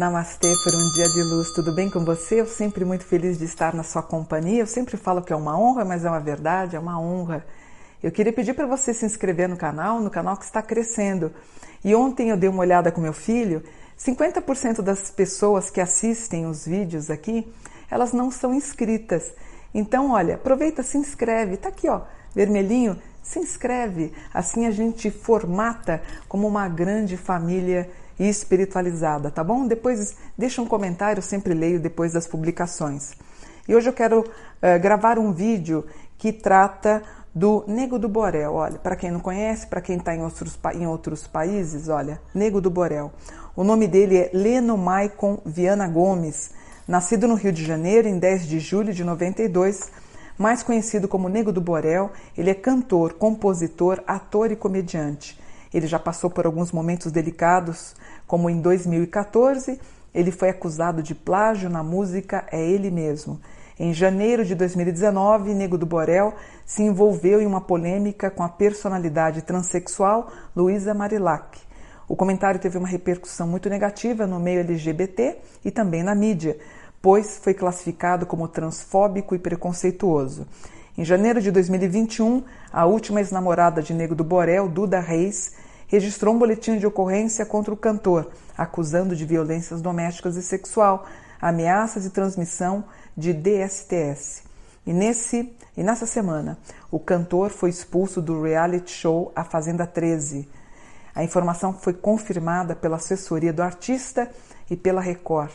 Namastê por um dia de luz, tudo bem com você? Eu sempre muito feliz de estar na sua companhia. Eu sempre falo que é uma honra, mas é uma verdade, é uma honra. Eu queria pedir para você se inscrever no canal, no canal que está crescendo. E ontem eu dei uma olhada com meu filho, 50% das pessoas que assistem os vídeos aqui, elas não são inscritas. Então, olha, aproveita, se inscreve. Tá aqui, ó, vermelhinho, se inscreve. Assim a gente formata como uma grande família e espiritualizada, tá bom? Depois deixa um comentário, eu sempre leio depois das publicações. E hoje eu quero uh, gravar um vídeo que trata do Nego do Borel. Olha, para quem não conhece, para quem está em outros, em outros países, olha, Nego do Borel. O nome dele é Leno Maicon Viana Gomes, nascido no Rio de Janeiro em 10 de julho de 92, mais conhecido como Nego do Borel, ele é cantor, compositor, ator e comediante. Ele já passou por alguns momentos delicados, como em 2014, ele foi acusado de plágio na música É Ele Mesmo. Em janeiro de 2019, Nego do Borel se envolveu em uma polêmica com a personalidade transexual Luísa Marilac. O comentário teve uma repercussão muito negativa no meio LGBT e também na mídia, pois foi classificado como transfóbico e preconceituoso. Em janeiro de 2021, a última ex-namorada de Nego do Borel, Duda Reis, registrou um boletim de ocorrência contra o cantor, acusando de violências domésticas e sexual, ameaças e transmissão de DSTS. E, nesse, e nessa semana, o cantor foi expulso do reality show A Fazenda 13. A informação foi confirmada pela assessoria do artista e pela Record.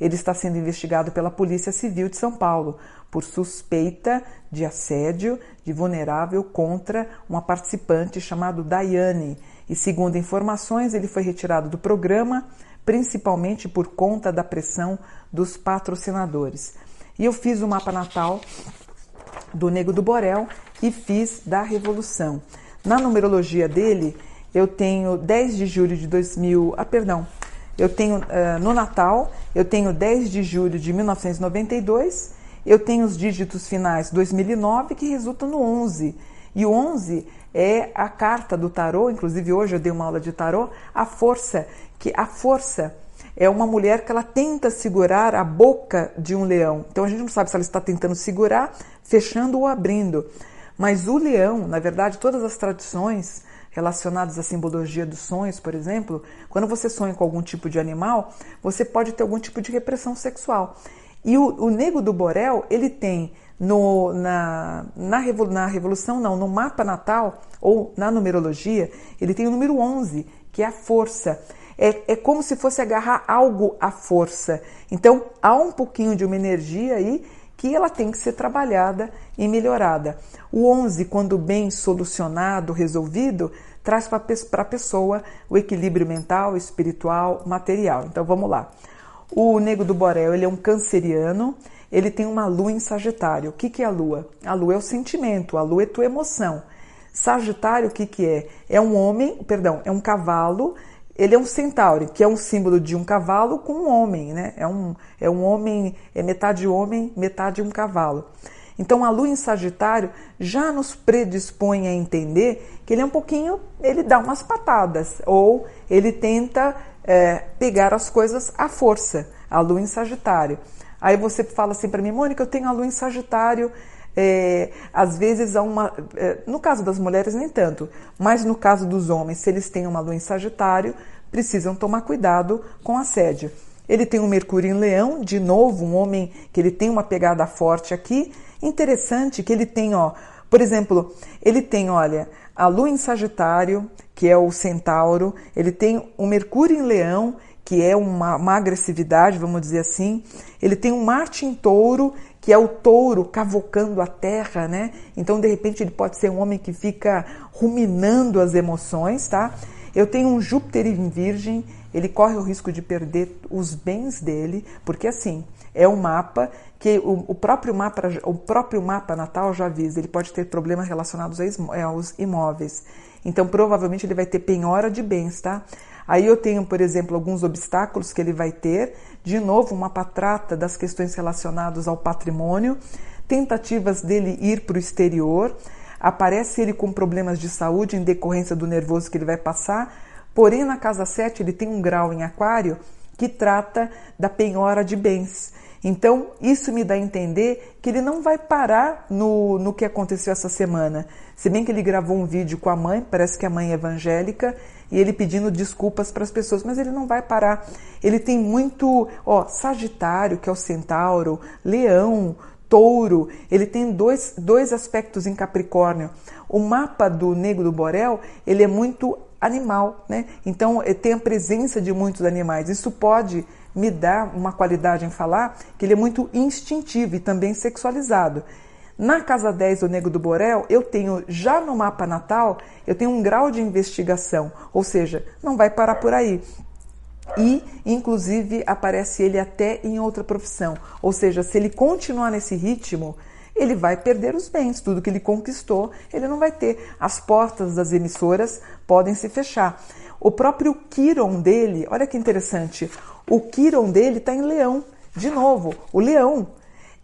Ele está sendo investigado pela Polícia Civil de São Paulo por suspeita de assédio de vulnerável contra uma participante chamada Daiane, e, segundo informações, ele foi retirado do programa, principalmente por conta da pressão dos patrocinadores. E eu fiz o mapa natal do Nego do Borel e fiz da Revolução. Na numerologia dele, eu tenho 10 de julho de 2000, ah, perdão, eu tenho uh, no Natal, eu tenho 10 de julho de 1992, eu tenho os dígitos finais 2009 que resultam no 11. E o 11 é a carta do tarô, inclusive hoje eu dei uma aula de tarô, a força, que a força é uma mulher que ela tenta segurar a boca de um leão. Então a gente não sabe se ela está tentando segurar, fechando ou abrindo. Mas o leão, na verdade, todas as tradições relacionadas à simbologia dos sonhos, por exemplo, quando você sonha com algum tipo de animal, você pode ter algum tipo de repressão sexual. E o, o nego do Borel, ele tem no, na, na, na Revolução, não, no mapa natal ou na numerologia, ele tem o número 11, que é a força. É, é como se fosse agarrar algo à força. Então, há um pouquinho de uma energia aí que ela tem que ser trabalhada e melhorada. O 11, quando bem solucionado, resolvido, traz para a pessoa o equilíbrio mental, espiritual, material. Então vamos lá. O Nego do Borel, ele é um canceriano, ele tem uma lua em Sagitário. O que, que é a lua? A lua é o sentimento, a lua é tua emoção. Sagitário, o que, que é? É um homem, perdão, é um cavalo, ele é um centauro, que é um símbolo de um cavalo com um homem, né? É um, é um homem, é metade homem, metade um cavalo. Então a lua em Sagitário já nos predispõe a entender que ele é um pouquinho, ele dá umas patadas, ou ele tenta é, pegar as coisas à força, a lua em Sagitário. Aí você fala assim para mim, Mônica, eu tenho a lua em Sagitário. É, às vezes há uma. É, no caso das mulheres, nem tanto, mas no caso dos homens, se eles têm uma lua em Sagitário, precisam tomar cuidado com assédio. Ele tem um Mercúrio em Leão, de novo, um homem que ele tem uma pegada forte aqui. Interessante que ele tem, ó, por exemplo, ele tem, olha, a Lua em Sagitário, que é o Centauro, ele tem o Mercúrio em Leão que é uma, uma agressividade, vamos dizer assim. Ele tem um Marte em touro, que é o touro cavocando a terra, né? Então, de repente, ele pode ser um homem que fica ruminando as emoções, tá? Eu tenho um Júpiter em Virgem, ele corre o risco de perder os bens dele, porque assim, é um mapa que o, o, próprio mapa o próprio mapa natal já avisa, ele pode ter problemas relacionados aos imóveis. Então, provavelmente ele vai ter penhora de bens, tá? Aí eu tenho, por exemplo, alguns obstáculos que ele vai ter. De novo, uma patrata das questões relacionadas ao patrimônio, tentativas dele ir para o exterior. Aparece ele com problemas de saúde em decorrência do nervoso que ele vai passar. Porém, na casa 7, ele tem um grau em aquário que trata da penhora de bens. Então, isso me dá a entender que ele não vai parar no, no que aconteceu essa semana. Se bem que ele gravou um vídeo com a mãe, parece que a mãe é evangélica, e ele pedindo desculpas para as pessoas, mas ele não vai parar. Ele tem muito, ó, Sagitário, que é o centauro, Leão, Touro, ele tem dois, dois aspectos em Capricórnio. O mapa do Negro do Borel, ele é muito animal, né? Então, eh, tem a presença de muitos animais. Isso pode me dá uma qualidade em falar que ele é muito instintivo e também sexualizado. Na casa 10 do Nego do Borel, eu tenho já no mapa natal, eu tenho um grau de investigação, ou seja, não vai parar por aí. E, inclusive, aparece ele até em outra profissão. Ou seja, se ele continuar nesse ritmo, ele vai perder os bens, tudo que ele conquistou, ele não vai ter. As portas das emissoras podem se fechar. O próprio Kiron dele, olha que interessante, o Kiron dele está em leão. De novo, o leão.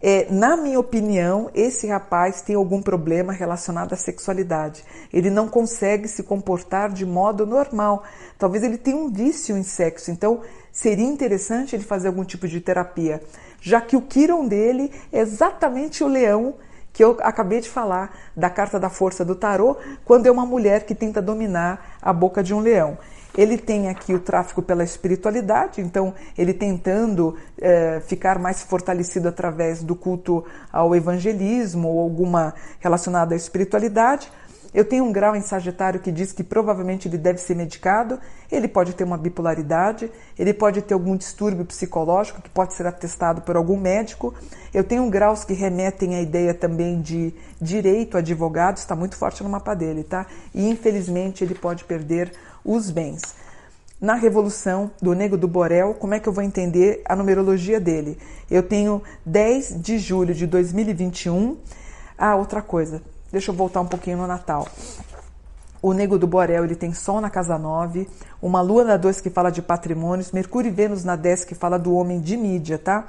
É, na minha opinião, esse rapaz tem algum problema relacionado à sexualidade. Ele não consegue se comportar de modo normal. Talvez ele tenha um vício em sexo. Então, seria interessante ele fazer algum tipo de terapia, já que o Kiron dele é exatamente o leão que eu acabei de falar da carta da força do tarô, quando é uma mulher que tenta dominar a boca de um leão. Ele tem aqui o tráfico pela espiritualidade, então ele tentando é, ficar mais fortalecido através do culto ao evangelismo ou alguma relacionada à espiritualidade. Eu tenho um grau em Sagitário que diz que provavelmente ele deve ser medicado. Ele pode ter uma bipolaridade, ele pode ter algum distúrbio psicológico que pode ser atestado por algum médico. Eu tenho graus que remetem à ideia também de direito, advogado, está muito forte no mapa dele, tá? E infelizmente ele pode perder os bens. Na Revolução do Nego do Borel, como é que eu vou entender a numerologia dele? Eu tenho 10 de julho de 2021. Ah, outra coisa, deixa eu voltar um pouquinho no Natal. O Nego do Borel ele tem Sol na casa 9, uma Lua na 2 que fala de patrimônios, Mercúrio e Vênus na 10 que fala do homem de mídia, tá?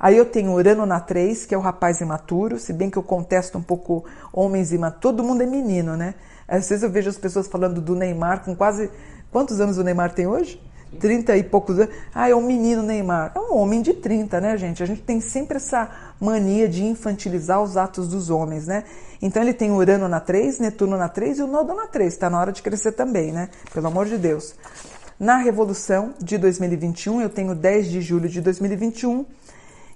Aí eu tenho Urano na 3, que é o rapaz imaturo, se bem que eu contesto um pouco homens imaturos, todo mundo é menino, né? Às vezes eu vejo as pessoas falando do Neymar com quase. Quantos anos o Neymar tem hoje? 30 e poucos anos. Ah, é um menino Neymar. É um homem de 30, né, gente? A gente tem sempre essa mania de infantilizar os atos dos homens, né? Então ele tem Urano na 3, Netuno na 3 e o Nodo na 3. Está na hora de crescer também, né? Pelo amor de Deus. Na Revolução de 2021, eu tenho 10 de julho de 2021,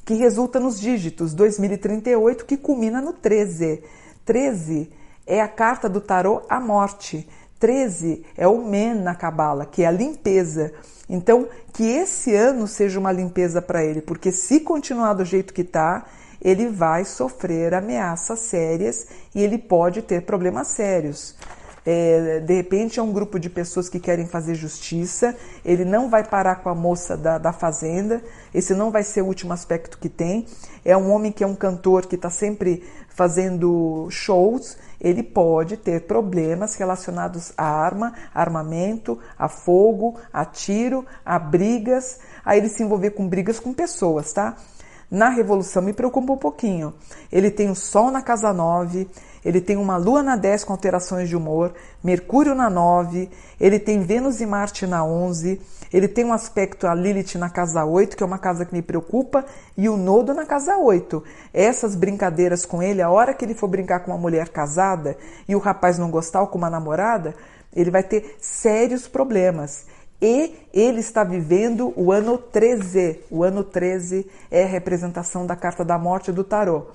que resulta nos dígitos 2038, que culmina no 13. 13 é a carta do tarô a morte. 13 é o men na cabala, que é a limpeza. Então, que esse ano seja uma limpeza para ele, porque se continuar do jeito que está, ele vai sofrer ameaças sérias e ele pode ter problemas sérios. É, de repente é um grupo de pessoas que querem fazer justiça, ele não vai parar com a moça da, da fazenda, esse não vai ser o último aspecto que tem. É um homem que é um cantor que está sempre fazendo shows ele pode ter problemas relacionados a arma, armamento, a fogo, a tiro, a brigas, a ele se envolver com brigas com pessoas, tá? Na Revolução me preocupa um pouquinho. Ele tem o Sol na casa 9, ele tem uma Lua na 10 com alterações de humor, Mercúrio na 9, ele tem Vênus e Marte na 11, ele tem um aspecto a Lilith na casa 8, que é uma casa que me preocupa, e o Nodo na casa 8. Essas brincadeiras com ele, a hora que ele for brincar com uma mulher casada e o rapaz não gostar ou com uma namorada, ele vai ter sérios problemas. E ele está vivendo o ano 13. O ano 13 é a representação da carta da morte do tarô.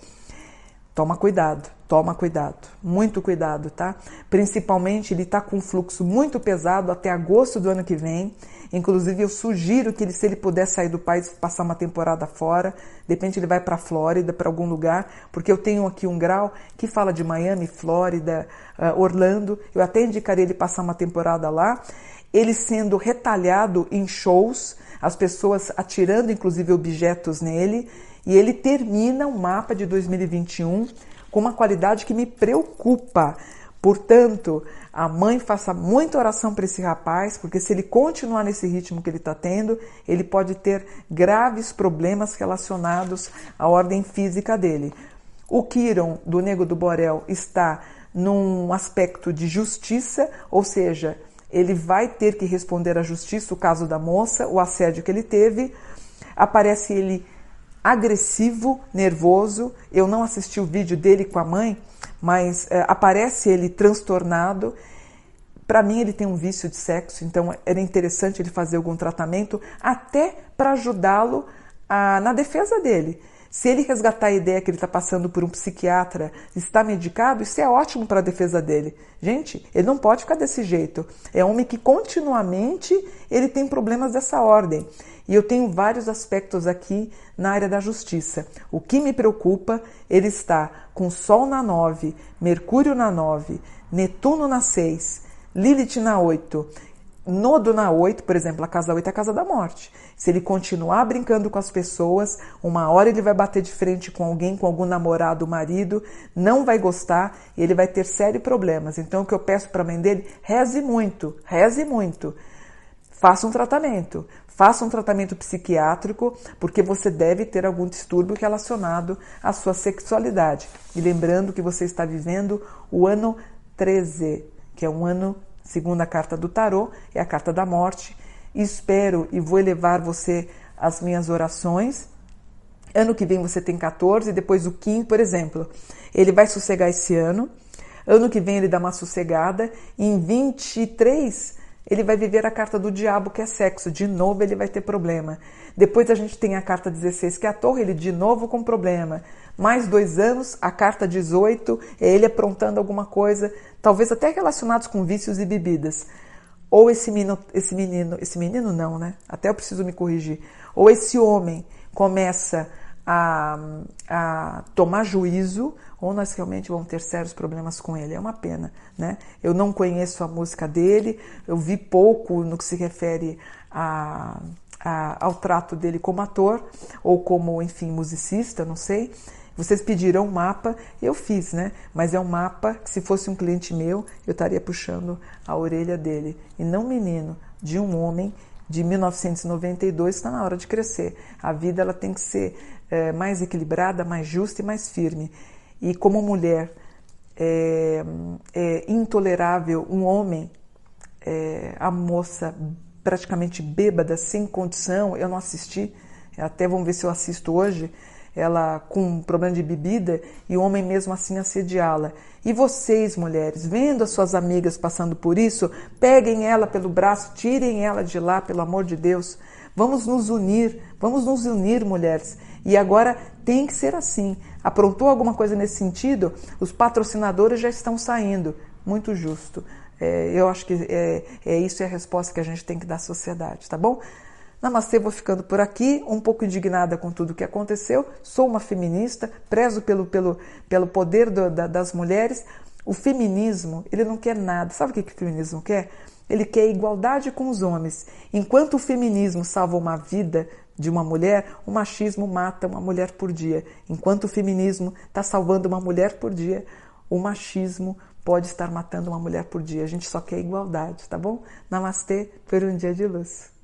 Toma cuidado, toma cuidado, muito cuidado, tá? Principalmente ele está com um fluxo muito pesado até agosto do ano que vem. Inclusive eu sugiro que ele, se ele puder sair do país, passar uma temporada fora, de repente ele vai para Flórida, para algum lugar, porque eu tenho aqui um grau que fala de Miami, Flórida, uh, Orlando. Eu até indicaria ele passar uma temporada lá. Ele sendo retalhado em shows, as pessoas atirando inclusive objetos nele e ele termina o mapa de 2021 com uma qualidade que me preocupa. Portanto, a mãe faça muita oração para esse rapaz, porque se ele continuar nesse ritmo que ele está tendo, ele pode ter graves problemas relacionados à ordem física dele. O Kiron do Nego do Borel está num aspecto de justiça, ou seja, ele vai ter que responder à justiça o caso da moça, o assédio que ele teve. Aparece ele agressivo, nervoso. Eu não assisti o vídeo dele com a mãe, mas é, aparece ele transtornado. Para mim, ele tem um vício de sexo, então era interessante ele fazer algum tratamento, até para ajudá-lo na defesa dele. Se ele resgatar a ideia que ele está passando por um psiquiatra, está medicado, isso é ótimo para a defesa dele. Gente, ele não pode ficar desse jeito. É homem que continuamente ele tem problemas dessa ordem. E eu tenho vários aspectos aqui na área da justiça. O que me preocupa, ele está com Sol na 9, Mercúrio na 9, Netuno na 6, Lilith na 8 Nodo na 8, por exemplo, a casa 8 é a casa da morte. Se ele continuar brincando com as pessoas, uma hora ele vai bater de frente com alguém, com algum namorado, marido, não vai gostar e ele vai ter sérios problemas. Então, o que eu peço para a mãe dele, reze muito, reze muito. Faça um tratamento, faça um tratamento psiquiátrico, porque você deve ter algum distúrbio relacionado à sua sexualidade. E lembrando que você está vivendo o ano 13, que é um ano Segunda carta do tarô é a carta da morte. Espero e vou elevar você às minhas orações. Ano que vem você tem 14, depois o Kim, por exemplo, ele vai sossegar esse ano. Ano que vem ele dá uma sossegada. Em 23 ele vai viver a carta do diabo, que é sexo. De novo ele vai ter problema. Depois a gente tem a carta 16, que é a torre, ele de novo com problema. Mais dois anos, a carta 18, é ele aprontando alguma coisa, talvez até relacionados com vícios e bebidas. Ou esse menino, esse menino, esse menino não, né? Até eu preciso me corrigir. Ou esse homem começa a, a tomar juízo, ou nós realmente vamos ter sérios problemas com ele. É uma pena, né? Eu não conheço a música dele, eu vi pouco no que se refere a, a, ao trato dele como ator, ou como, enfim, musicista, não sei. Vocês pediram um mapa, eu fiz, né? Mas é um mapa que, se fosse um cliente meu, eu estaria puxando a orelha dele. E não menino, de um homem de 1992 está na hora de crescer. A vida ela tem que ser é, mais equilibrada, mais justa e mais firme. E como mulher, é, é intolerável um homem, é, a moça praticamente bêbada, sem condição, eu não assisti, até vamos ver se eu assisto hoje ela com um problema de bebida e o homem mesmo assim assediá-la. E vocês, mulheres, vendo as suas amigas passando por isso, peguem ela pelo braço, tirem ela de lá, pelo amor de Deus. Vamos nos unir, vamos nos unir, mulheres. E agora tem que ser assim. Aprontou alguma coisa nesse sentido? Os patrocinadores já estão saindo. Muito justo. É, eu acho que é, é isso é a resposta que a gente tem que dar à sociedade, tá bom? Namastê, vou ficando por aqui, um pouco indignada com tudo o que aconteceu. Sou uma feminista, prezo pelo, pelo, pelo poder do, da, das mulheres. O feminismo, ele não quer nada. Sabe o que, que o feminismo quer? Ele quer igualdade com os homens. Enquanto o feminismo salva uma vida de uma mulher, o machismo mata uma mulher por dia. Enquanto o feminismo está salvando uma mulher por dia, o machismo pode estar matando uma mulher por dia. A gente só quer igualdade, tá bom? Namastê por um dia de luz.